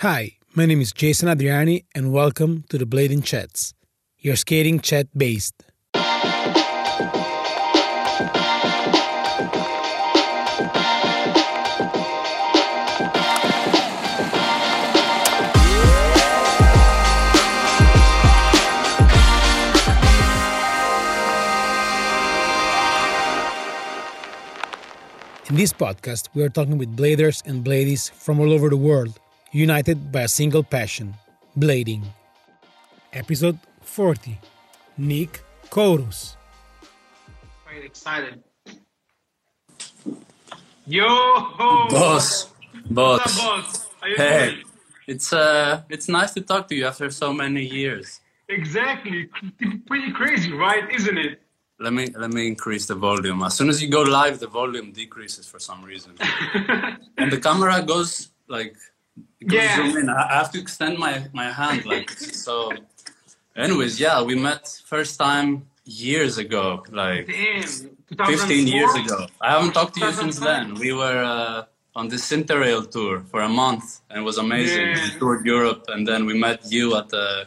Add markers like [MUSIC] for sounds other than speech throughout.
Hi, my name is Jason Adriani, and welcome to the Blading Chats, your skating chat based. In this podcast, we are talking with bladers and bladies from all over the world, united by a single passion blading. Episode 40 Nick Kouros. Quite excited. Yo! Boss, What's boss. up, boss? Hey, doing? it's uh, it's nice to talk to you after so many years. Exactly. Pretty crazy, right? Isn't it? Let me let me increase the volume. As soon as you go live, the volume decreases for some reason, [LAUGHS] and the camera goes like it goes Yeah. zoom in. I have to extend my my hand like so. Anyways, yeah, we met first time years ago, like Damn. 15 years ago. I haven't talked to you since then. We were uh, on the Interrail tour for a month, and it was amazing. Yeah. We toured Europe, and then we met you at the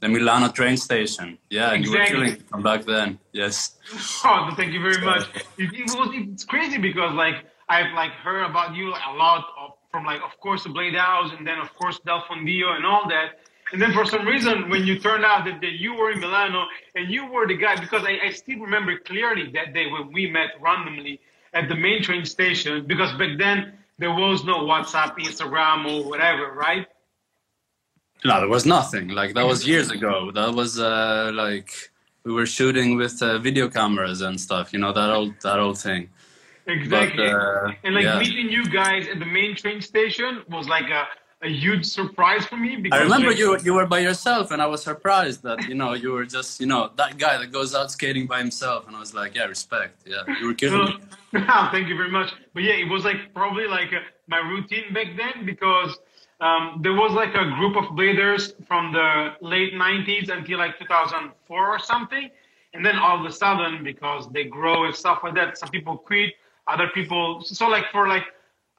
the Milano train station. Yeah, and you were Exactly. killing from back then. Yes. [LAUGHS] Oh, thank you very much. It, it was, it's crazy because like I've like heard about you a lot from like of course the Blade House and then of course Del Fondio and all that. And then for some reason when you turned out that, that you were in Milano and you were the guy because I, I still remember clearly that day when we met randomly at the main train station because back then there was no WhatsApp, Instagram or whatever, right? No, there was nothing. Like that was years ago. That was uh, like we were shooting with uh, video cameras and stuff. You know that old that old thing. Exactly. uh, and like yeah. meeting you guys at the main train station was like a, a huge surprise for me because I remember like, you you were by yourself, and I was surprised that you know you were just you know that guy that goes out skating by himself, and I was like, yeah, respect, yeah, you were killing me. [LAUGHS] Thank you very much. But yeah, it was like probably like uh my routine back then because um, there was like a group of bladers from the late 90s until like 2004 or something. And then all of a sudden, because they grow and stuff like that, some people quit, other people. So like for like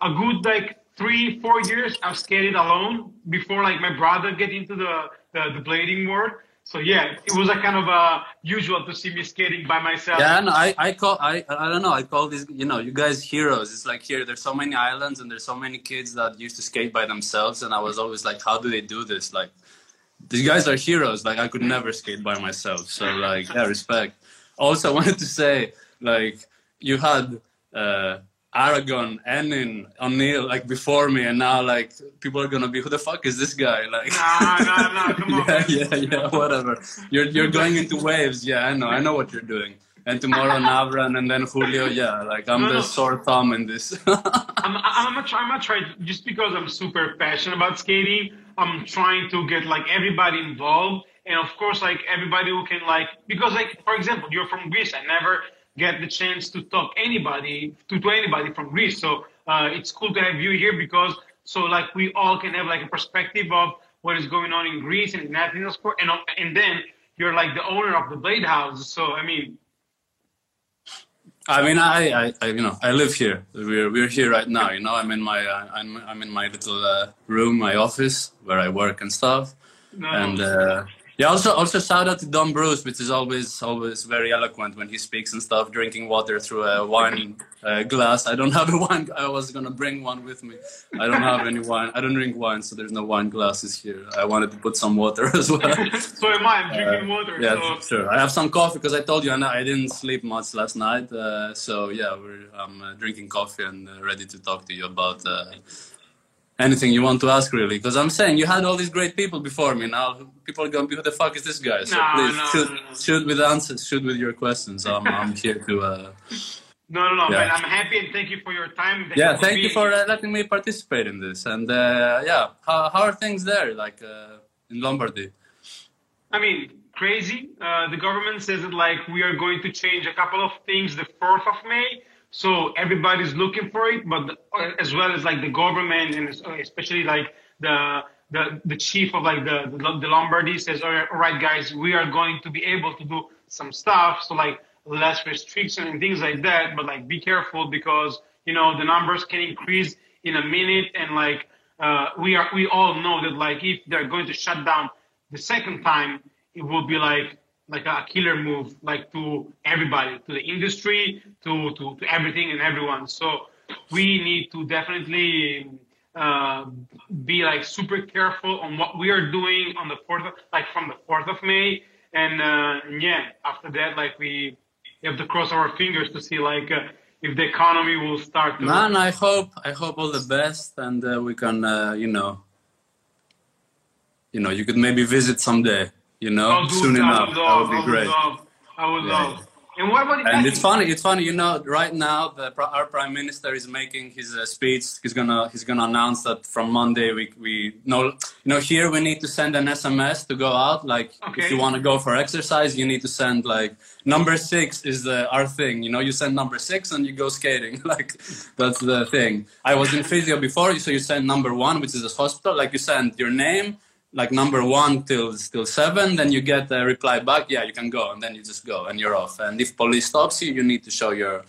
a good like three, four years, I've skated alone before like my brother get into the, the, the blading world. So yeah, it was a kind of uh, usual to see me skating by myself. Yeah, no, I, I call, I, I don't know, I call these, you know, you guys heroes. It's like here, there's so many islands and there's so many kids that used to skate by themselves, and I was always like, how do they do this? Like, these guys are heroes. Like, I could never skate by myself. So, like, yeah, respect. Also, [LAUGHS] wanted to say, like, you had uh, Aragon, Enin, O'Neill, like, before me, and now, like, people are gonna be, who the fuck is this guy? [LAUGHS] Like, Nah, nah, nah, come on. [LAUGHS] yeah, yeah, yeah, whatever. You're you're going into waves. Yeah, I know, I know what you're doing. And tomorrow [LAUGHS] Navran and then Julio. Yeah, like I'm No, the no. sore thumb in this. I'm, I'm not trying. I'm not trying. Just because I'm super passionate about skating, I'm trying to get like everybody involved, and of course, like everybody who can like because like for example, you're from Greece. I never get the chance to talk anybody to, to anybody from Greece. So uh, it's cool to have you here because so like we all can have like a perspective of what is going on in Greece and in Athens, and and then you're like the owner of the Blade House. So I mean, I mean, I, I, I, you know, I live here. We're we're here right now. You know, I'm in my uh, I'm I'm in my little uh, room, my office where I work and stuff. no, And uh, yeah, also also shout out to Don Bruce, which is always always very eloquent when he speaks and stuff, drinking water through a wine uh, glass. I don't have a wine. I was gonna bring one with me. I don't have any wine. I don't drink wine, so there's no wine glasses here. I wanted to put some water [LAUGHS] as well. [LAUGHS] so am I. I'm drinking water. yeah, so. sure. I have some coffee because I told you I I didn't sleep much last night. Uh, so yeah, we're, I'm uh, drinking coffee and uh, ready to talk to you about uh, anything you want to ask, really. Because I'm saying you had all these great people before me. Now people are going to be, who the fuck is this guy? So No, please no, shoot, no, shoot with answers, shoot with your questions. I'm, I'm here to. Uh, No, no, no, Yeah. man. I'm happy and thank you for your time. yeah, thank you for uh, letting me participate in this. And uh, yeah, how, how are things there, like uh, in Lombardy? I mean, crazy. Uh, the government says that like we are going to change a couple of things the fourth of May. So everybody's looking for it, but the, as well as like the government and especially like the the the chief of like the the, the Lombardy says, all right, all right, guys, we are going to be able to do some stuff. So like less restriction and things like that. But like be careful because you know the numbers can increase in a minute, and like uh, we are we all know that like if they're going to shut down the second time, it will be like like a killer move, like to everybody, to the industry, to to, to everything and everyone. So we need to definitely uh, be like super careful on what we are doing on the fourth, like from the fourth of May, and uh, yeah, after that, like we have to cross our fingers to see like uh, if the economy will start. To... Man, I hope I hope all the best, and uh, we can, uh, you know, you know, you could maybe visit someday. You know, soon I enough. that would I be would great. love, I would Yeah. love. And what about And it's funny. It's funny. You know, right now the our prime minister is making his uh, speech. He's gonna he's gonna announce that from Monday we we no you know here we need to send an SMS to go out. Like Okay. if you want to go for exercise, you need to send like number six is the our thing. You know, you send number six and you go skating. [LAUGHS] like that's the thing. I was in physio before, so you send number one, which is a hospital. Like you send your name. Like number one till till seven, then you get a reply back. Yeah, you can go, and then you just go, and you're off. And if police stops you, you need to show your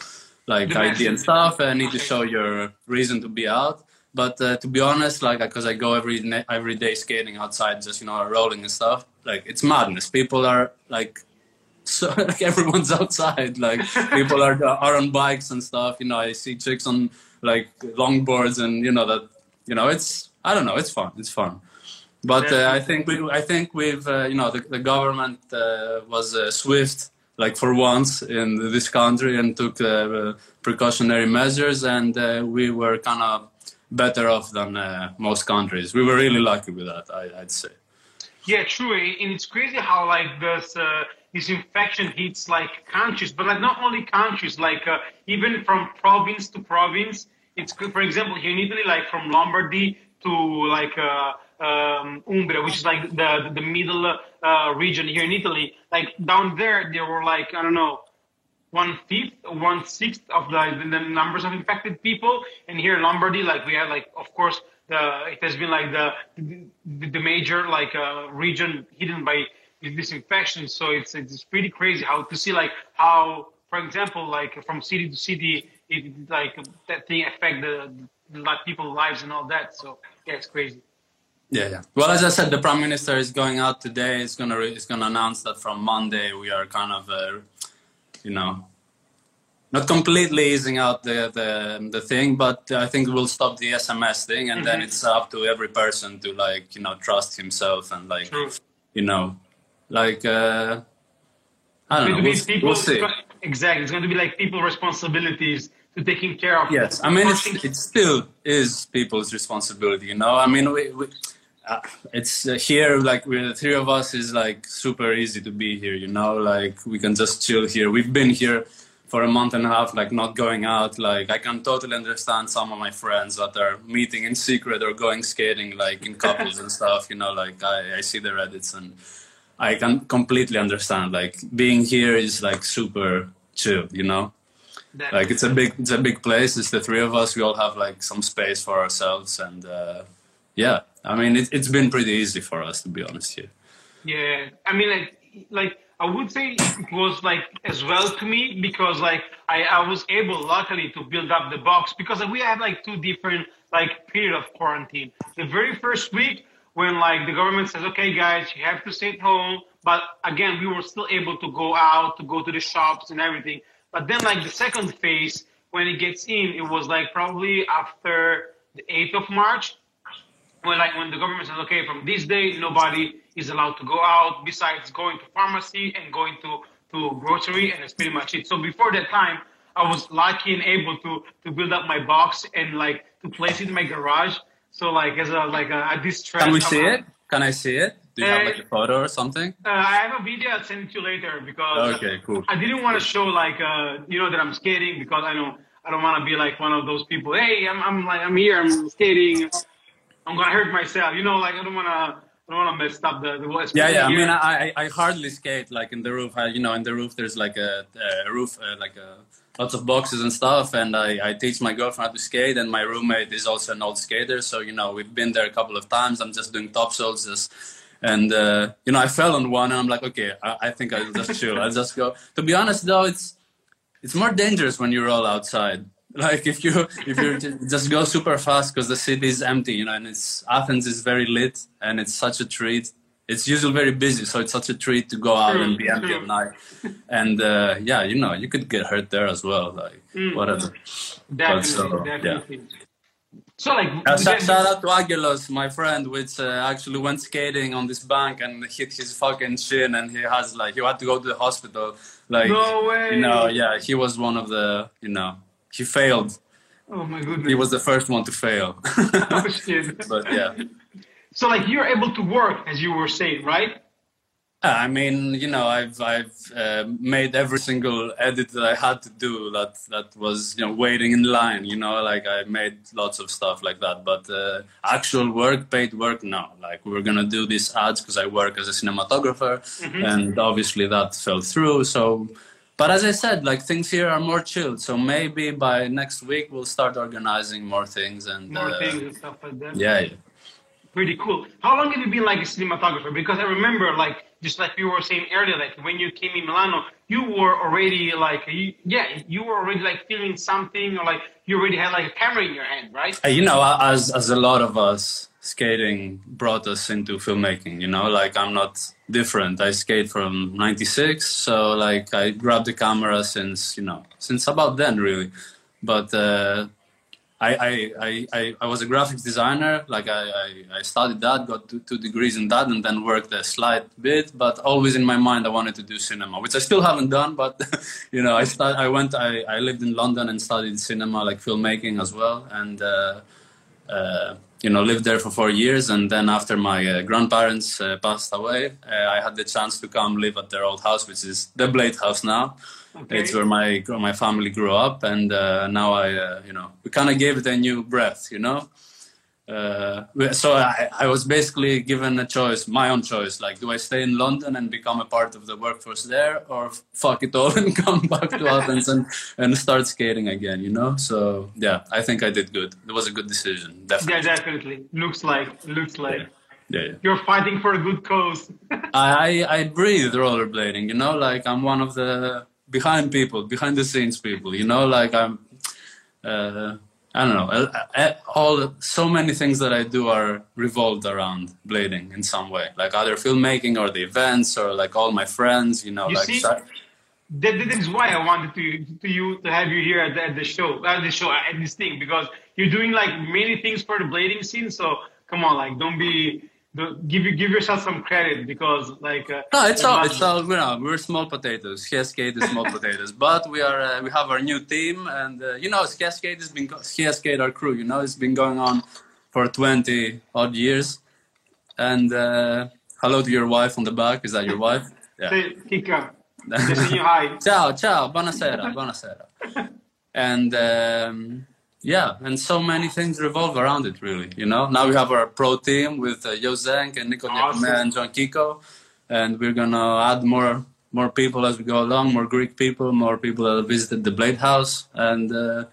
like The ID and stuff, and need to show your reason to be out. But uh, to be honest, like because I go every every day skating outside, just you know, rolling and stuff. Like it's madness. People are like, [LAUGHS] so like everyone's outside. Like people are are on bikes and stuff. You know, I see chicks on like longboards, and you know that you know it's I don't know. It's fun. It's fun. But uh, I think we, I think we've uh, you know the, the government uh, was uh, swift like for once in this country and took uh, precautionary measures and uh, we were kind of better off than uh, most countries. We were really lucky with that, I, I'd say. Yeah, true. And it's crazy how like this uh, this infection hits like countries, but like not only countries, like uh, even from province to province. It's. For example, here in Italy, like from Lombardy to like uh, um, Umbria, which is like the the middle uh, region here in Italy. Like down there, there were like I don't know one fifth, one sixth of the, the numbers of infected people. And here in Lombardy, like we had like, of course, the it has been like the the, the major like uh, region hidden by this infection. So it's it's pretty crazy how to see like how, for example, like from city to city, it like that thing affect the, the like people's lives and all that. So yeah, it's crazy. Yeah, yeah. Well, as I said, the prime minister is going out today. He's gonna re- he's gonna announce that from Monday we are kind of, uh, you know, not completely easing out the the the thing, but I think we'll stop the SMS thing, and then Mhm. it's up to every person to like you know trust himself and like True. you know, like uh, I don't know. We'll, people we'll see. exactly. It's going to be like people responsibilities to taking care of. Yes, I mean it's, it still is people's responsibility. You know, I mean we, we uh, it's uh, here like we're the three of us is like super easy to be here. You know, like we can just chill here. We've been here for a month and a half, like not going out. Like I can totally understand some of my friends that are meeting in secret or going skating like in couples and [LAUGHS] stuff. You know, like I, I see the Reddits and I can completely understand. Like being here is like super chill. You know that- like it's a big it's a big place it's the three of us we all have like some space for ourselves and uh, yeah i mean it, it's been pretty easy for us to be honest here Yeah, I mean, like, like I would say it was like as well to me because like I, I was able, luckily, to build up the box because we had like two different like period of quarantine. The very first week when like the government says, okay, guys, you have to stay at home, but again, we were still able to go out, to go to the shops and everything. But then like the second phase, when it gets in, it was like probably after the 8th of March when like when the government says, okay, from this day nobody is allowed to go out besides going to pharmacy and going to to grocery, and that's pretty much it. So before that time, I was lucky and able to to build up my box and like to place it in my garage. So like as a like a, a distress. can we see I'm- it can i see it do you have like a photo or something Uh, I have a video I'll send it to you later because okay cool I didn't want to show like uh you know that I'm skating because I know I don't want to be like one of those people. Hey, I'm I'm like I'm here. I'm skating. I'm gonna hurt myself. You know, like I don't want to. I don't want to mess up the the whole yeah yeah. I mean i i, I hardly skate like in the roof. I, you know in the roof there's like a, a roof uh, like a lots of boxes and stuff and I, I teach my girlfriend how to skate and my roommate is also an old skater. So you know we've been there a couple of times. I'm just doing topsouls just and uh, you know i fell on one and i'm like okay i, I think i'll just chill. I'll just go. To be honest though it's it's more dangerous when you roll outside like if you if you just go super fast because the city is empty you know and it's athens is very lit and it's such a treat it's usually very busy so it's such a treat to go out and be empty at night and uh, yeah you know you could get hurt there as well like whatever Definitely, so, yeah. definitely. So like, Uh, shout, shout out to Aguilos, my friend, which uh, actually went skating on this bank and hit his fucking shin, and he has like he had to go to the hospital. Like, No way. you know, yeah, he was one of the, you know, he failed. oh my goodness. He was the first one to fail. Oh, [LAUGHS] shit. but yeah, So like, you're able to work as you were saying, right? I mean, you know, I've I've uh, made every single edit that I had to do that that was you know waiting in line. You know, like I made lots of stuff like that. But uh, actual work, paid work, no. Like we were gonna do these ads because I work as a cinematographer, and obviously that fell through. So, but as I said, like things here are more chilled. So maybe by next week we'll start organizing more things and More uh, things and stuff like that. Yeah, yeah. Pretty cool. How long have you been like a cinematographer? Because I remember, like, just like you were saying earlier, like when you came in Milano, you were already like, you, yeah, you were already like filming something, or like you already had like a camera in your hand, right? Uh, you know as as a lot of us skating brought us into filmmaking you know like i'm not different i skate from 96 so like i grabbed the camera since you know since about then really but uh I, I, I, I, was a graphics designer. Like I, I, I studied that, got two, two degrees in that, and then worked a slight bit. But always in my mind, I wanted to do cinema, which I still haven't done. But [LAUGHS] you know, I start, I went, I, I lived in London and studied cinema, like filmmaking as well, and uh, uh, you know, lived there for four years. And then after my uh, grandparents uh, passed away, uh, I had the chance to come live at their old house, which is the Blade House now. Okay. It's where my my family grew up, and uh, now I, uh, you know, we kind of gave it a new breath, you know. Uh, so I, I was basically given a choice, my own choice. Like, do I stay in London and become a part of the workforce there, or fuck it all [LAUGHS] and come back to Athens and, and start skating again? You know. So yeah, I think I did good. It was a good decision, Yeah, definitely. definitely. Looks like, looks like Yeah, yeah. you're fighting for a good cause. [LAUGHS] I, I I breathe rollerblading. You know, like I'm one of the behind people, behind the scenes people. You know, like I'm. Uh, I don't know. uh, uh, All so many things that I do are revolved around blading in some way, like either filmmaking or the events or like all my friends. You know, You like see? that, that is why I wanted to to you to have you here at the, at the show, at the show, at this thing, because you're doing like many things for the blading scene. So come on, like don't be, give you give yourself some credit because like. Uh, No, it's all, it's all, you know, we're small potatoes. Cascade is small [LAUGHS] potatoes, but we are, uh, we have our new team, and uh, you know, Cascade has been, Cascade, our crew, you know, it's been going on for 20 odd years. And uh, hello to your wife on the back. Is that your wife? [LAUGHS] Yeah. Kika, [LAUGHS] hi. ciao, ciao, buonasera, buonasera. And um, yeah, and so many things revolve around it, really. You know, now we have our pro team with uh, Yozenk and Nico Awesome. And John Kiko, and we're gonna add more more people as we go along, more Greek people, more people that have visited the Blade House, and uh,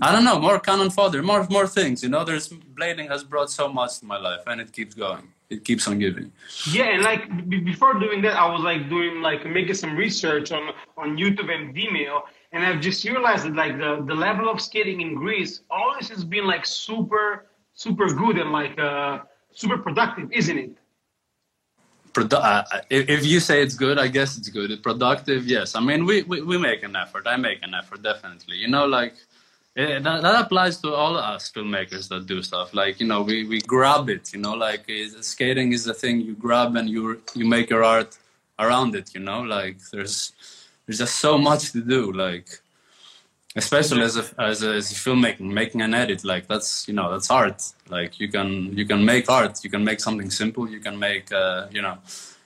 I don't know, more cannon fodder, more more things. You know, there's blading has brought so much to my life, and it keeps going. It keeps on giving. Yeah, and like b- before doing that, I was like doing like making some research on on YouTube and Vimeo, and I've just realized that like the the level of skating in Greece always has been like super super good and like uh, super productive, isn't it? Produ- uh, if, you say it's good, I guess it's good. Productive, yes. I mean, we, we, we make an effort. I make an effort, definitely. You know, like eh, that, that applies to all us filmmakers that do stuff. Like, you know, we, we grab it. You know, like skating is the thing you grab and you you make your art around it. You know, like there's there's just so much to do. Like especially as a as a, as a filmmaking making an edit like that's you know that's art like you can you can make art you can make something simple you can make uh, you know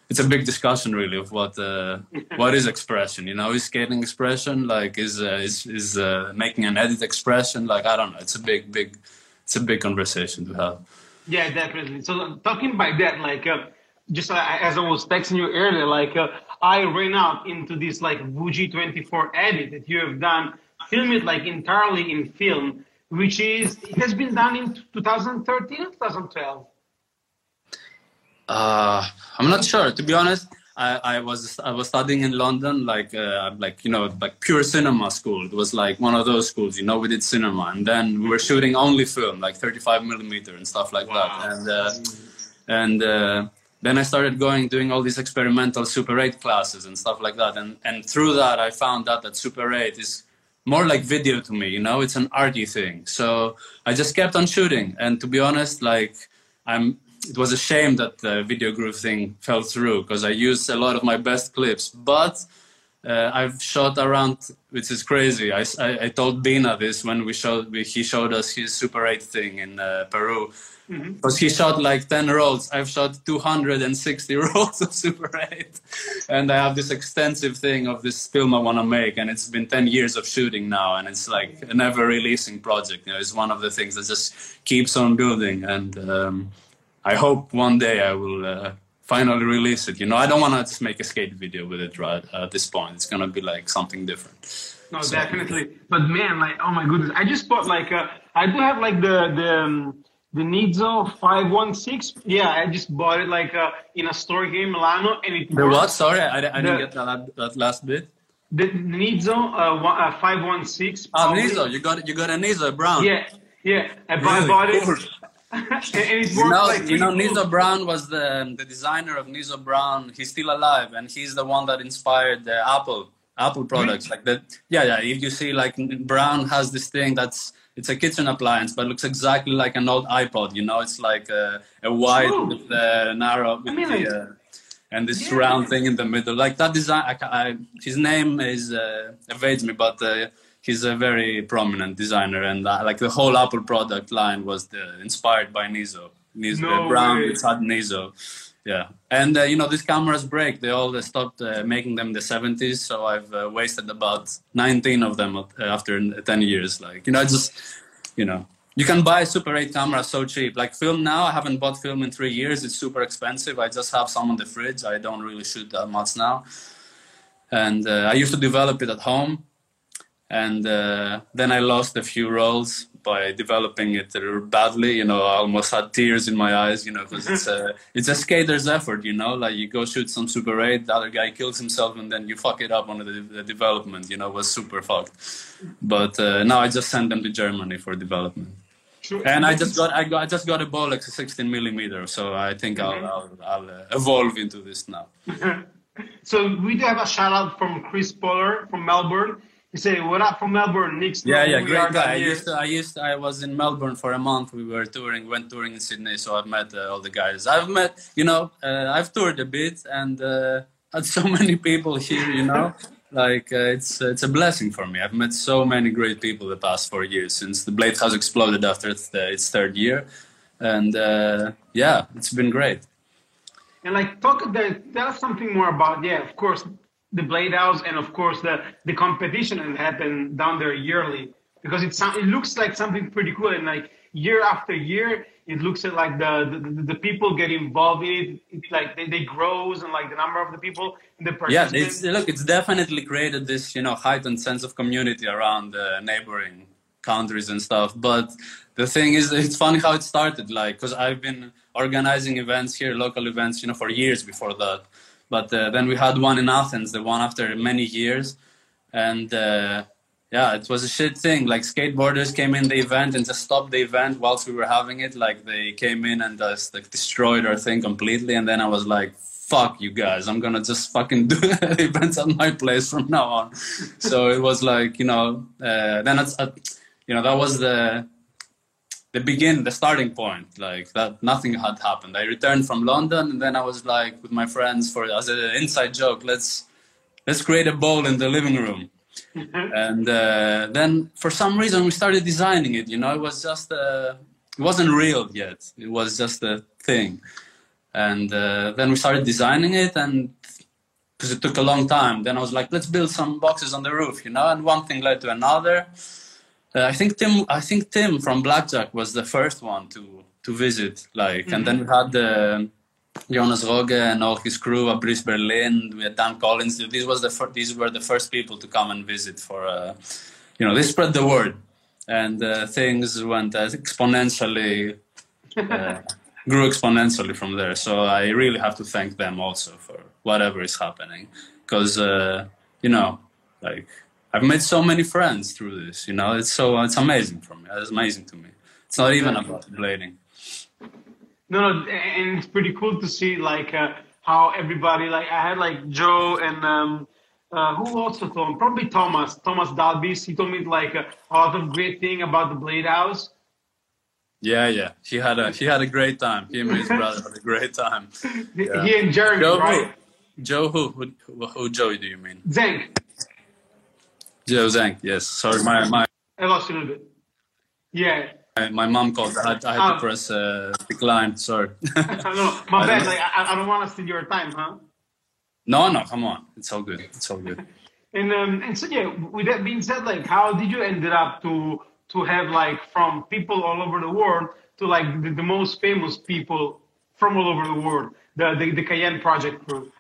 it's a big discussion really of what uh, [LAUGHS] what is expression you know is skating expression like is uh, is is uh, making an edit expression like i don't know it's a big big it's a big conversation to have Yeah, definitely. So talking about that, like uh, just uh, as I was texting you earlier, like uh, I ran out into this like Fuji 24 edit that you have done, film it like entirely in film, which is it has been done in 2013 or 2012. Uh, I'm not sure. To be honest, I, I was I was studying in London, like uh, like you know like pure cinema school. It was like one of those schools, you know. We did cinema, and then we were shooting only film, like 35 millimeter and stuff like wow. that. And uh, and uh, then I started going doing all these experimental Super 8 classes and stuff like that. And and through that, I found out that Super 8 is more like video to me. You know, it's an arty thing. So I just kept on shooting. And to be honest, like I'm it was a shame that the video groove thing fell through because I used a lot of my best clips. But uh, I've shot around, which is crazy. I, I, I told Dina this when we showed we, he showed us his Super 8 thing in uh, Peru. Mm-hmm. Because he shot like 10 rolls. I've shot 260 [LAUGHS] rolls of Super 8. And I have this extensive thing of this film I want to make. And it's been 10 years of shooting now. And it's like a never releasing project. You know, it's one of the things that just keeps on building. And um, I hope one day I will uh, finally release it. You know, I don't want to just make a skate video with it right at this point. It's gonna be like something different. No, so. definitely. But man, like, oh my goodness, I just bought like a, uh, I do have like the the um, the Nizo 516. Yeah, I just bought it like uh, in a store here in Milano, and it. The what? Sorry, I, I didn't get that, that last bit. The Nizo uh, uh, 516. Ah, Nizo, you got you got a Nizo Braun. Yeah, yeah. I really? bought it. [LAUGHS] you know, like you know, Nizo Braun was the the designer of Nizo Braun. He's still alive, and he's the one that inspired the Apple Apple products. Like that, yeah, yeah. If you see, like Braun has this thing that's it's a kitchen appliance, but looks exactly like an old iPod. You know, it's like a, a True. with the narrow with I mean, the, uh, and this yeah. round thing in the middle. Like that design. I, I, his name is uh, evades me, but. Uh, he's a very prominent designer, and uh, like the whole Apple product line was the, inspired by Nizo. Nizo no Braun, way. it's had Nizo. Yeah, and uh, you know these cameras break. They all uh, stopped uh, making them in the 70s, so I've uh, wasted about 19 of them uh, after 10 years. Like you know, just you know, you can buy Super 8 camera so cheap. Like film now, I haven't bought film in three years. It's super expensive. I just have some on the fridge. I don't really shoot that much now, and I used to develop it at home and uh, then I lost a few rolls by developing it badly. You know, I almost had tears in my eyes. You know, because it's a [LAUGHS] it's a skater's effort. You know, like you go shoot some Super 8, the other guy kills himself, and then you fuck it up on the, the development. You know, was super fucked. But uh, now I just send them to Germany for development. Sure. And I just got I got I just got a Bolex 16 millimeter, so I think mm-hmm. I'll I'll, I'll uh, evolve into this now. [LAUGHS] so we do have a shout out from Chris Poller from Melbourne you say, "What up from Melbourne, Nick?" Yeah, yeah, great guy. I used, to, I used, to, I was in Melbourne for a month. We were touring, went touring in Sydney, so I've met uh, all the guys. I've met, you know, uh, I've toured a bit and uh, had so [LAUGHS] many people here. You know, like uh, it's it's a blessing for me. I've met so many great people the past four years since the Blade has exploded after its, uh, its third year, and uh, yeah, it's been great. And like, talk, about, tell us something more about. Yeah, of course, the Blade House and of course the the competition that happened down there yearly. Because it it looks like something pretty cool. And like year after year it looks like the the, the people get involved in it, it like they, they grows and like the number of the people in the yeah it's, look it's definitely created this you know heightened sense of community around the neighboring countries and stuff. But the thing is it's funny how it started like because i've been organizing events here local events you know for years before that but uh, then we had one in Athens, the one after many years, and uh, yeah, it was a shit thing. Like skateboarders came in the event and just stopped the event whilst we were having it. Like they came in and just like destroyed our thing completely. And then I was like, "Fuck you guys! I'm gonna just fucking [LAUGHS] do events at my place from now on." so it was like you know, uh, then it's, uh, you know that was the the begin the starting point like that nothing had happened. I returned from london and then i was like with my friends for as an inside joke let's let's create a bowl in the living room. [LAUGHS] And uh, then for some reason we started designing it you know? It was just uh, it wasn't real yet. It was just a thing. And uh, then we started designing it and because it took a long time then i was like let's build some boxes on the roof you know? And one thing led to another uh, I think Tim. I think Tim from Blackjack was the first one to to visit. Like, mm-hmm. and then we had the Jonas Roge and all his crew, at Brice Berlin. We had Dan Collins. These was the fir- these were the first people to come and visit. For uh, you know, they spread the word, and uh, things went exponentially. Uh, [LAUGHS] grew exponentially from there. So I really have to thank them also for whatever is happening, because uh, you know, like I've made so many friends through this. You know, it's so it's amazing for me. It's amazing to me. It's not even about blading. No, no, and it's pretty cool to see like uh, how everybody like I had like Joe and um, uh, who also told me probably Thomas Thomas Dalbys. He told me like a lot of great thing about the Blade House. Yeah, yeah, he had a he had a great time. He and his brother had a great time. [LAUGHS] Yeah. He and Jeremy, Joe, right? Who? Joe, who? Who, who Joey do you mean? Zank. Joe Zank, yes. Sorry, my my I lost you a little bit. Yeah. my, my mom called. I had, I had Ah. to press uh, decline. Sorry. [LAUGHS] no, my I bad. don't- Like I, I don't want to steal your time, huh? no, no, come on. It's all good. It's all good. [LAUGHS] And um, and so yeah, with that being said, like how did you ended up to to have like from people all over the world to like the, the most famous people from all over the world, the the, the Cayenne Project crew.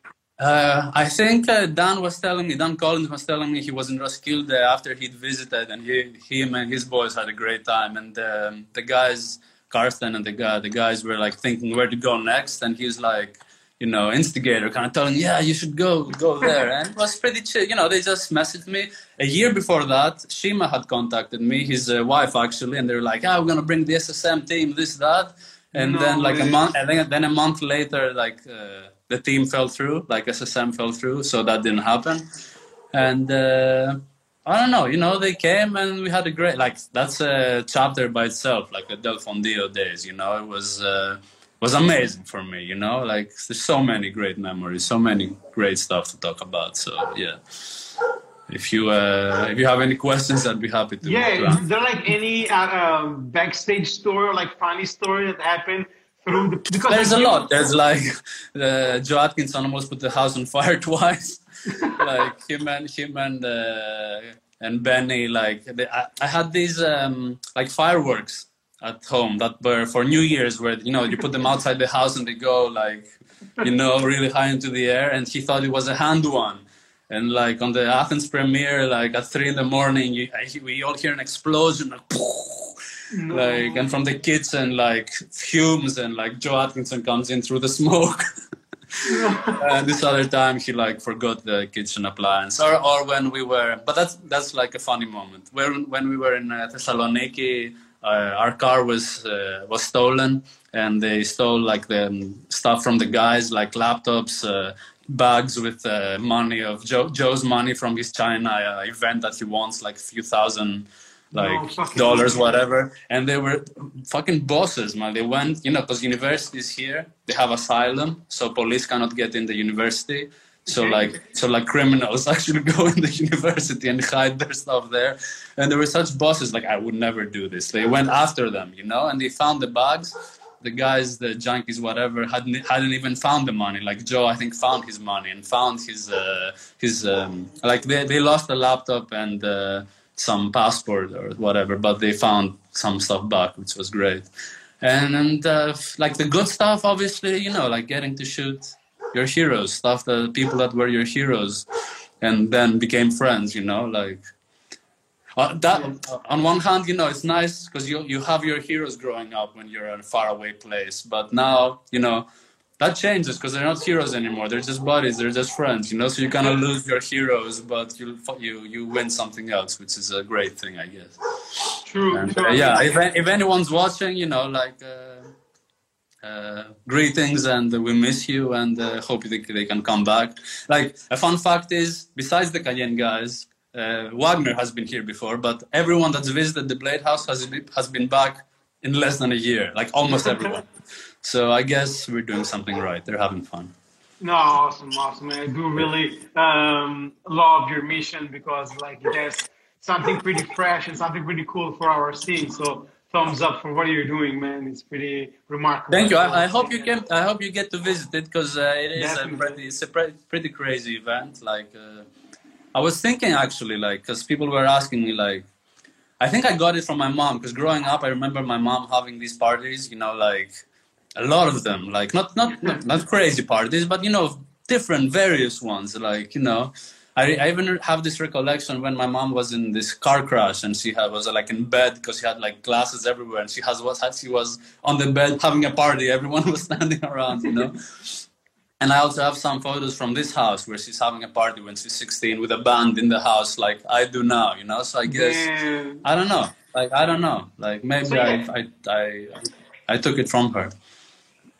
Uh, I think uh, Dan was telling me, Dan Collins was telling me he was in Roskilde after he'd visited, and he, him and his boys had a great time. And um, the guys, Carsten and the guy, the guys were like thinking where to go next, and he's like, you know, instigator, kind of telling, yeah, you should go, go there. And it was pretty chill. You know, they just messaged me. A year before that, Shima had contacted me, his uh, wife actually, and they were like, ah, we're gonna bring the SSM team, this, that. And No then like a month, and then, then a month later, like uh, the team fell through, like SSM fell through, so that didn't happen. And uh, I don't know, you know, they came and we had a great, like that's a chapter by itself, like the Del Fondio days. You know, it was uh, was amazing for me. You know, like there's so many great memories, so many great stuff to talk about. So yeah. If you uh, if you have any questions, I'd be happy to. Yeah, is there like any uh, um, backstage story or like funny story that happened the because There's a lot. There's like uh, Joe Atkinson almost put the house on fire [LAUGHS] twice. [LAUGHS] like him and him and uh, and Benny. Like they, I, I had these um, like fireworks at home that were for New Year's, where you know you put them outside the house and they go like you know really high into the air. And he thought it was a hand one. And like on the Athens premiere, like at three in the morning, you, I, we all hear an explosion, like, Like and from the kitchen like fumes and like joe atkinson comes in through the smoke. [LAUGHS] And this other time he like forgot the kitchen appliance. Or, or when we were but that's that's like a funny moment. When when we were in uh, thessaloniki uh, our car was uh, was stolen and they stole like the um, stuff from the guys like laptops uh, bags with uh, money of Joe, joe's money from his china uh, event that he wants like a few thousand like No dollars, whatever. And they were fucking bosses, man. They went, you know, because universities here, they have asylum, so police cannot get in the university. So like, so like criminals [LAUGHS] actually go in the university and hide their stuff there. And there were such bosses, like I would never do this. They went after them, you know, and they found the bags. The guys, the junkies, whatever, hadn't hadn't even found the money. Like Joe, I think, found his money and found his uh, his um, like they they lost the laptop and. Uh, some passport or whatever, but they found some stuff back, which was great. And and uh, like the good stuff, obviously, you know, like getting to shoot your heroes, stuff that people that were your heroes, and then became friends. You know, like uh, that. On one hand, you know, it's nice because you you have your heroes growing up when you're in a faraway place, but now you know. That changes because they're not heroes anymore. They're just buddies. They're just friends, you know. So you kind of lose your heroes, but you you you win something else, which is a great thing, I guess. True. And, true. uh, yeah, if, if anyone's watching, you know, like uh, uh, greetings and we miss you and uh, hope they, they can come back. Like a fun fact is, besides the Cayenne guys, uh, Wagner has been here before, but everyone that's visited the Blade House has been, has been back in less than a year. Like almost everyone. [LAUGHS] So I guess we're doing something right. They're having fun. No, awesome, awesome. I do really um, love your mission because like there's something pretty fresh and something pretty cool for our scene. So thumbs up for what you're doing, man. It's pretty remarkable. Thank you. I, I hope you can. I hope you get to visit it because uh, it is a pretty, it's a pretty, pretty crazy event. Like, uh, I was thinking actually, like, because people were asking me, like, I think I got it from my mom because growing up, I remember my mom having these parties. You know, like a lot of them, like not not not, not crazy parties, but you know, different, various ones. Like, you know, I, I even have this recollection when my mom was in this car crash and she had, was like in bed because she had like glasses everywhere and she has was she was on the bed having a party. Everyone [LAUGHS] was standing around, you know. and I also have some photos from this house where she's having a party when she's 16 with a band in the house, like I do now, you know. So I guess. I don't know. Like I don't know. Like maybe So, yeah. I, I I I took it from her.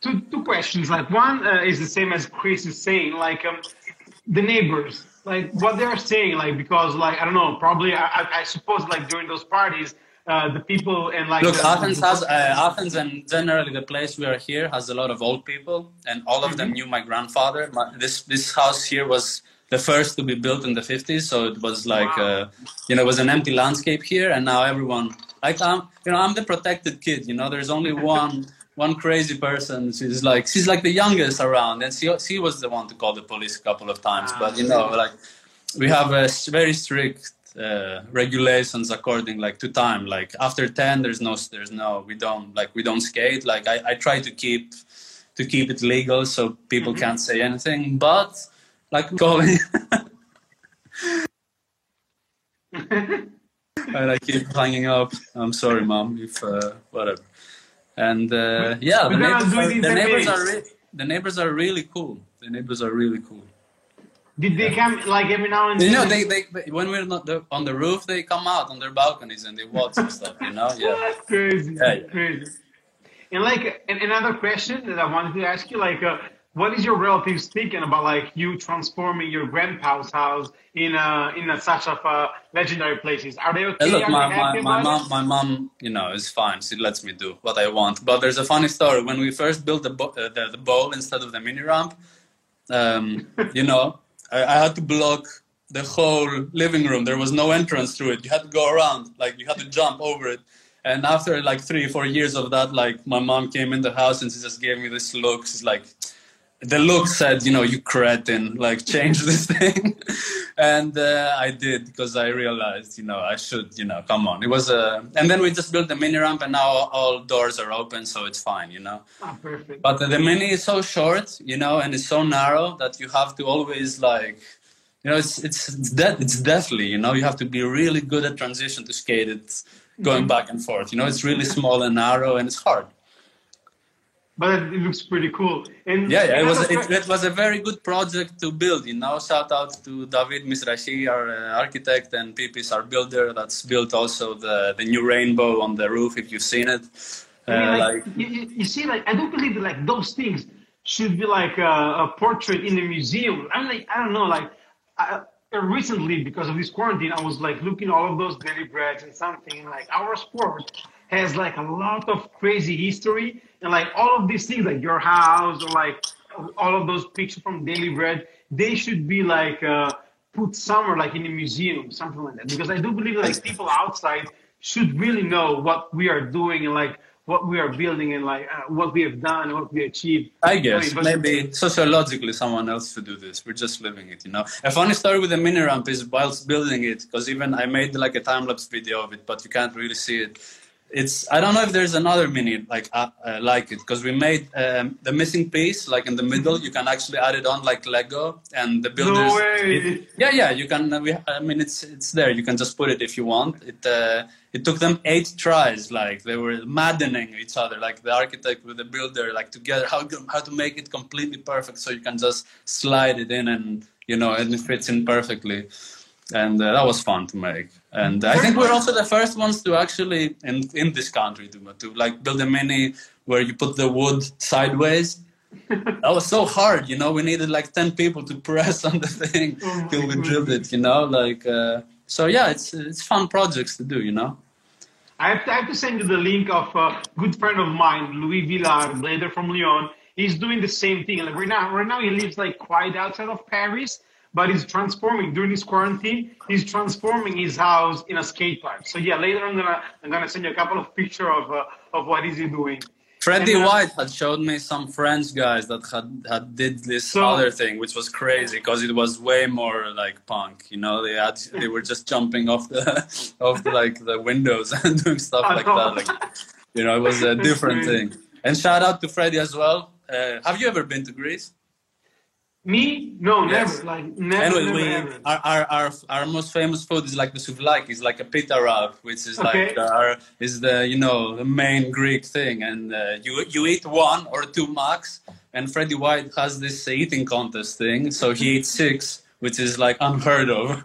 Two two questions. Like one uh, is the same as Chris is saying. Like um, the neighbors, like what they're saying, like because like I don't know, probably I, I, suppose like during those parties, uh, the people and like Look, the- Athens has uh, Athens and generally the place we are here has a lot of old people, and all of them Mm-hmm. knew my grandfather. My, this this house here was the first to be built in the 50s, so it was like Wow. uh, you know it was an empty landscape here, and now everyone like I'm you know I'm the protected kid. You know, there's only [LAUGHS] one. One crazy person. She's like she's like the youngest around, and she she was the one to call the police a couple of times. But you know, like we have a very strict uh, regulations according like to time like after 10 there's no there's no we don't like we don't skate like i, I try to keep to keep it legal so people can't say anything but like calling [LAUGHS] [LAUGHS] and i keep hanging up i'm sorry mom if uh, whatever and uh, yeah the neighbors, are, the neighbors are re- the neighbors are really cool the neighbors are really cool Did they come like every now and then? you know, they, they when we're not the, on the roof, they come out on their balconies and they watch and stuff. You know, yeah. That's crazy. Yeah, yeah. Crazy. And like another question that I wanted to ask you, like, uh, what is your relatives thinking about like you transforming your grandpa's house in a in a such of uh, legendary places? Are they okay? Hey, look, my, my, my mom, my mom, you know, is fine. She lets me do what I want. But there's a funny story. When we first built the bo- uh, the, the bowl instead of the mini ramp, um, [LAUGHS] you know, I, I had to block the whole living room. There was no entrance through it. You had to go around, like you had to jump over it. And after like three, four years of that, like my mom came in the house and she just gave me this look. She's like, the look said, you know, you cretin, like change this [LAUGHS] thing. and uh, I did because I realized, you know, I should, you know, come on. It was a, and then we just built the mini ramp and now all doors are open, so it's fine, you know. Ah, perfect. But the mini is so short, you know, and it's so narrow that you have to always like, you know, it's it's it's dead, it's deathly, you know. You have to be really good at transition to skate it, going back and forth. You know, it's really small and narrow, and it's hard. But it looks pretty cool. And Yeah, yeah, it was it, it was a very good project to build. You know, shout out to David Misrahi, our uh, architect, and Pipis, our builder. That's built also the the new rainbow on the roof. If you've seen it, uh, I mean, like like, you, you see, like I don't believe that like those things should be like a, a portrait in a museum. I'm like, I don't know, like I, uh, recently because of this quarantine, I was like looking all of those daily breads and something, and like our sport has like a lot of crazy history, and like all of these things, like your house or like all of those pictures from Daily Bread, they should be like uh, put somewhere like in a museum, something like that. Because I do believe that like people outside should really know what we are doing and like what we are building and like uh, what we have done and what we achieved. I guess Wait, but- maybe sociologically someone else should do this. We're just living it, you know. A funny story with the mini ramp is whilst building it, because even I made like a time lapse video of it, but you can't really see it. It's I don't know if there's another mini like uh, uh, like it because we made um, the missing piece like in the middle. You can actually add it on like Lego, and the builders. No way. Yeah, yeah, you can. We, I mean, it's it's there. You can just put it if you want. It uh, it took them eight tries. Like they were maddening each other. Like the architect with the builder, like together how to- how to make it completely perfect so you can just slide it in and you know and it fits in perfectly. And uh, that was fun to make. And I think we're also the first ones to actually in in this country to to like build a mini where you put the wood sideways [LAUGHS] that was so hard, you know. We needed like ten people to press [LAUGHS] on the thing Oh till we drilled it, you know. Like, uh, so yeah, it's it's fun projects to do, you know. I have, to, I have to send you the link of a good friend of mine, Louis Villar, blader from Lyon. He's doing the same thing. Like right now, right now he lives like quite outside of Paris, but he's transforming during this quarantine. He's transforming his house in a skate park. So yeah, later I'm gonna I'm gonna send you a couple of pictures of uh, of what is he doing. Freddie uh, White had showed me some French guys that had had did this So- other thing, which was crazy because it was way more like punk. You know, they had they were just jumping off the [LAUGHS] off the, like the windows [LAUGHS] and doing stuff I like know. that. Like, you know, it was a [LAUGHS] different thing. And shout out to Freddie as well. Uh, have you ever been to Greece? Me? No, Yes. never. Like never. Anyway, never, we, ever. our, our, our, our most famous food is like the souvlaki, it's like a pita wrap, which is Okay. like our, is the, you know, the main Greek thing. And uh, you, you eat one or two max, and Freddie White has this eating contest thing, so he ate six, which is like unheard of.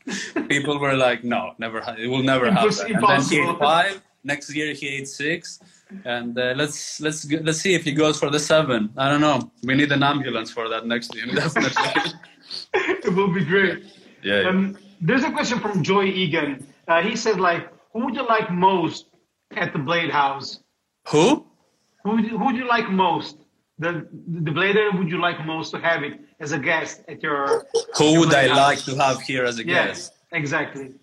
[LAUGHS] People were like, no, never, it will never happen. And then he ate five, next year he ate six. And uh, let's let's let's see if he goes for the seven. I don't know. We need an ambulance for that next [LAUGHS] year, definitely. [LAUGHS] it will be great. yeah. yeah. Um, there's a question from Joy Egan. Uh, he said, like, who would you like most at the Blade House? Who? Who would you, who would you like most? The the Blader would you like most to have it as a guest at your? Who would I Blade like to have here as a Yes, guest? exactly.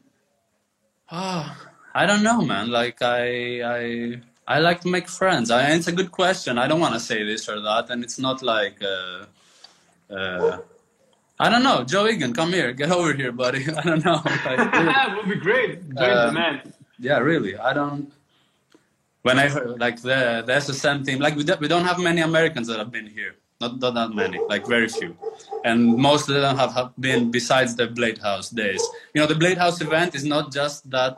Oh, I don't know, man. Like I, I, I like to make friends. I, it's a good question. I don't want to say this or that, and it's not like, uh, uh, I don't know. Joe Egan, come here, get over here, buddy. [LAUGHS] I don't know. [LAUGHS] Like, it would be great. Joy's the Uh, man. yeah, really. I don't. When I heard like the the SSM team, like we don't, we don't have many Americans that have been here. Not not that many, like very few, and most of them have, have been besides the Blade House days. You know, the Blade House event is not just that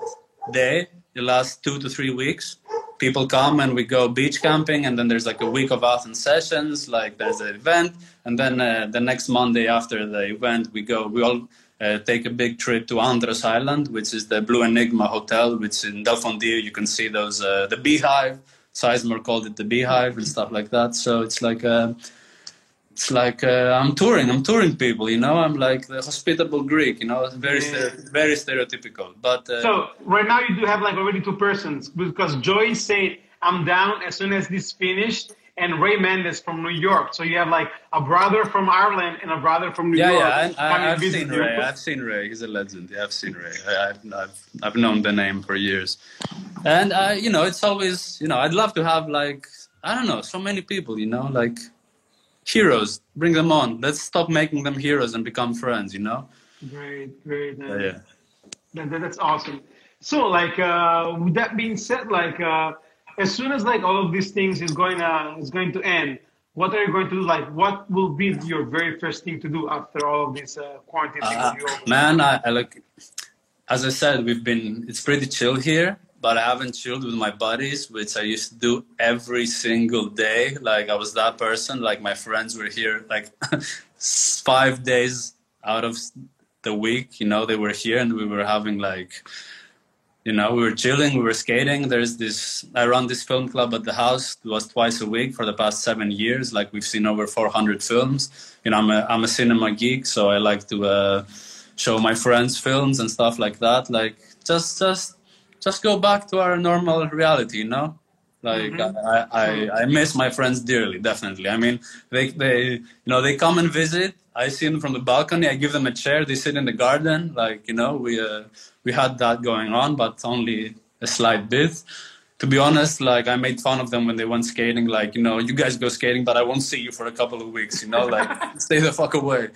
day. The last two to three weeks. People come and we go beach camping, and then there's like a week of Athens sessions. Like there's an event, and then uh, the next Monday after the event, we go. We all uh, take a big trip to Andros Island, which is the Blue Enigma Hotel, which in Delfondir you can see those uh, the beehive. Sizemore called it the beehive and stuff like that. So it's like uh, it's like uh, I'm touring. I'm touring people. You know, I'm like the hospitable Greek. You know, very Yeah. very stereotypical. But uh, So right now you do have like already two persons because Joy said I'm down as soon as this finished, and Ray Mendes from New York. So you have like a brother from Ireland and a brother from New yeah, York. yeah, I, I, I've seen you. Ray. I've seen Ray. He's a legend. Yeah, I've seen Ray. I, I've, I've I've known the name for years, and I, you know, it's always you know, I'd love to have like I don't know, so many people. You know, like heroes. Bring them on. Let's stop making them heroes and become friends. You know. Great, great. Yeah, yeah. That, that- that's awesome. So, like, uh, with that being said, like, uh, as soon as like all of these things is going uh, is going to end, what are you going to do? Like, what will be your very first thing to do after all of this uh, quarantine Uh, will be over? man, I, I like, as I said, we've been, it's pretty chill here, but I haven't chilled with my buddies, which I used to do every single day. Like, I was that person. Like, my friends were here, like, [LAUGHS] five days out of the week, you know, they were here and we were having, like, you know, we were chilling, we were skating. There's this, I run this film club at the house. It was twice a week for the past seven years. Like we've seen over 400 films. You know, I'm a, I'm a cinema geek, so I like to uh, show my friends films and stuff like that. Like just, just, just go back to our normal reality, you know? Like I, I, I miss my friends dearly, definitely. I mean, they, they, you know, they come and visit. I see them from the balcony. I give them a chair. They sit in the garden. Like you know, we uh, we had that going on, but only a slight bit. To be honest, like I made fun of them when they went skating. Like you know, you guys go skating, but I won't see you for a couple of weeks. You know, like [LAUGHS] stay the fuck away.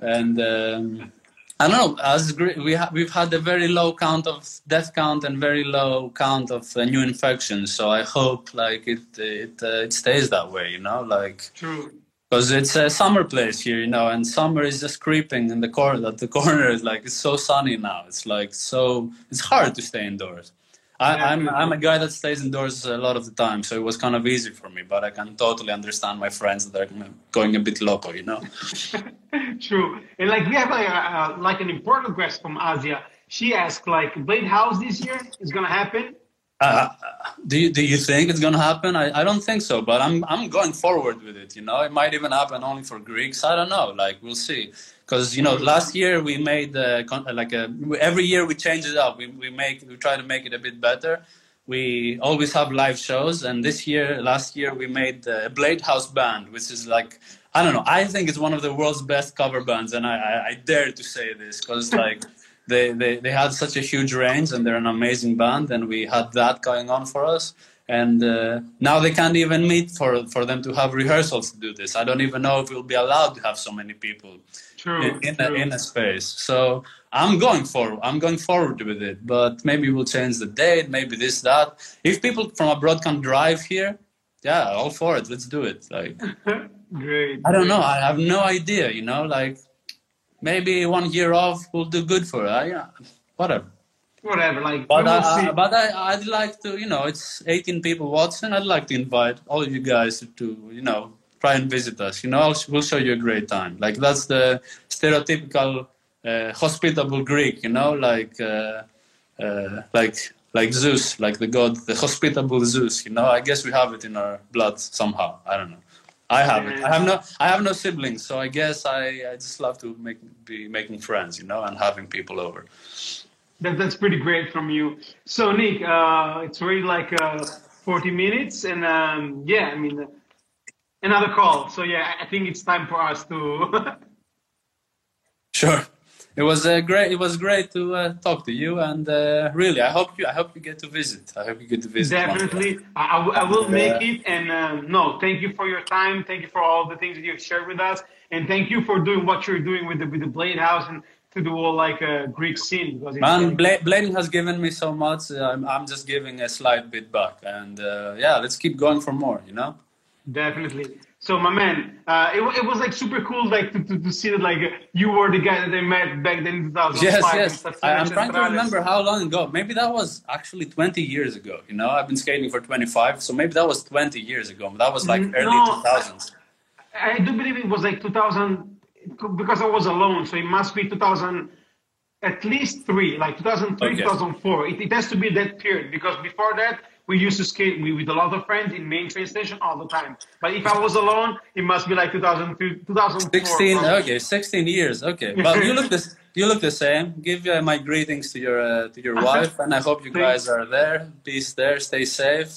And um, I don't know. As we ha- we've had a very low count of death count and very low count of uh, new infections. So I hope like it it uh, it stays that way. You know, like True. because it's a summer place here, you know, and summer is just creeping in the corner. At the corner, is [LAUGHS] like it's so sunny now. It's like so. It's hard to stay indoors. I, I'm I'm a guy that stays indoors a lot of the time, so it was kind of easy for me. But I can totally understand my friends that are going a bit loco, you know. [LAUGHS] True. And like we have like, uh, like an important question from Asia. She asked like Blade House this year is gonna happen. Uh, do you do you think it's gonna happen? I, I don't think so, but I'm I'm going forward with it. You know, it might even happen only for Greeks. I don't know. Like we'll see. Because you know, last year we made uh, like a every year we change it up. We we make we try to make it a bit better. We always have live shows, and this year, last year, we made the Blade House band, which is like I don't know. I think it's one of the world's best cover bands, and I I, I dare to say this because like. They, they, they had such a huge range and they're an amazing band and we had that going on for us and uh, now they can't even meet for, for them to have rehearsals to do this i don't even know if we'll be allowed to have so many people True. in, in, true. a, in a space so i'm going forward i'm going forward with it but maybe we'll change the date maybe this that if people from abroad can drive here yeah all for it let's do it like Great. [LAUGHS] great. I don't know. I have no idea. You know, like maybe one year off will do good for yeah, whatever. Whatever, like. But I. I, but I, I'd like to, you know, it's 18 people watching. I'd like to invite all of you guys to, you know, try and visit us. You know, I'll, we'll show you a great time. Like that's the stereotypical uh, hospitable Greek. You know, like uh, uh, like like Zeus, like the god, the hospitable Zeus. You know, I guess we have it in our blood somehow. I don't know. I have it. I have no. I have no siblings, so I guess I, I just love to make be making friends, you know, and having people over. That, that's pretty great from you. So, Nick, uh, it's already like uh, 40 minutes, and um, yeah, I mean, uh, another call. So, yeah, I think it's time for us to. [LAUGHS] Sure. It was uh, great. It was great to uh, talk to you, and uh, really, I hope you. I hope you get to visit. I hope you get to visit. Definitely, I, I will- will make it. And um, no, thank you for your time. Thank you for all the things that you've shared with us, and thank you for doing what you're doing with the with the Blade House and to do all like a Greek scene because Man, Bla- Blading has given me so much. uh, I'm, I'm just giving a slight bit back, and uh, yeah, let's keep going for more. You know. Definitely. So, my man, uh, it, it was like super cool, like to, to, to see that like you were the guy that they met back then in 2005. Yes, yes. I, I'm trying to remember how long ago. Maybe that was actually 20 years ago. You know, I've been skating for 25, so maybe that was 20 years ago. That was like Mm, early no, 2000s. I do believe it was like 2000 because I was alone, so it must be 2000, at least three, like 2003, Okay. 2004. It, it has to be that period because before that we used to skate with, with a lot of friends in main train station all the time. But if I was alone, it must be like 2003, 2004. 16 okay 16 years okay but you look this you look the same give uh, my greetings to your uh, to your [LAUGHS] wife and i hope you Thank- guys are there peace there stay safe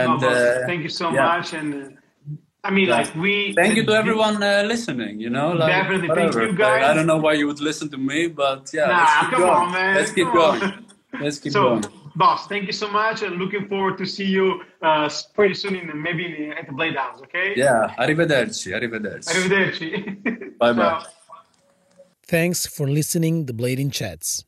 and uh, thank you so yeah. much, and uh, I mean, Yeah. like we. thank you to everyone uh, listening you know like Definitely, thank whatever. you, Like, i don't know why you would listen to me but yeah Nah, let's keep come going on, man, let's keep going let's keep So, going boss, thank you so much, and looking forward to see you uh, pretty soon in maybe in, at the Blade House. Okay. yeah arrivederci arrivederci Arrivederci. [LAUGHS] Bye bye. Thanks for listening the Blading Chats.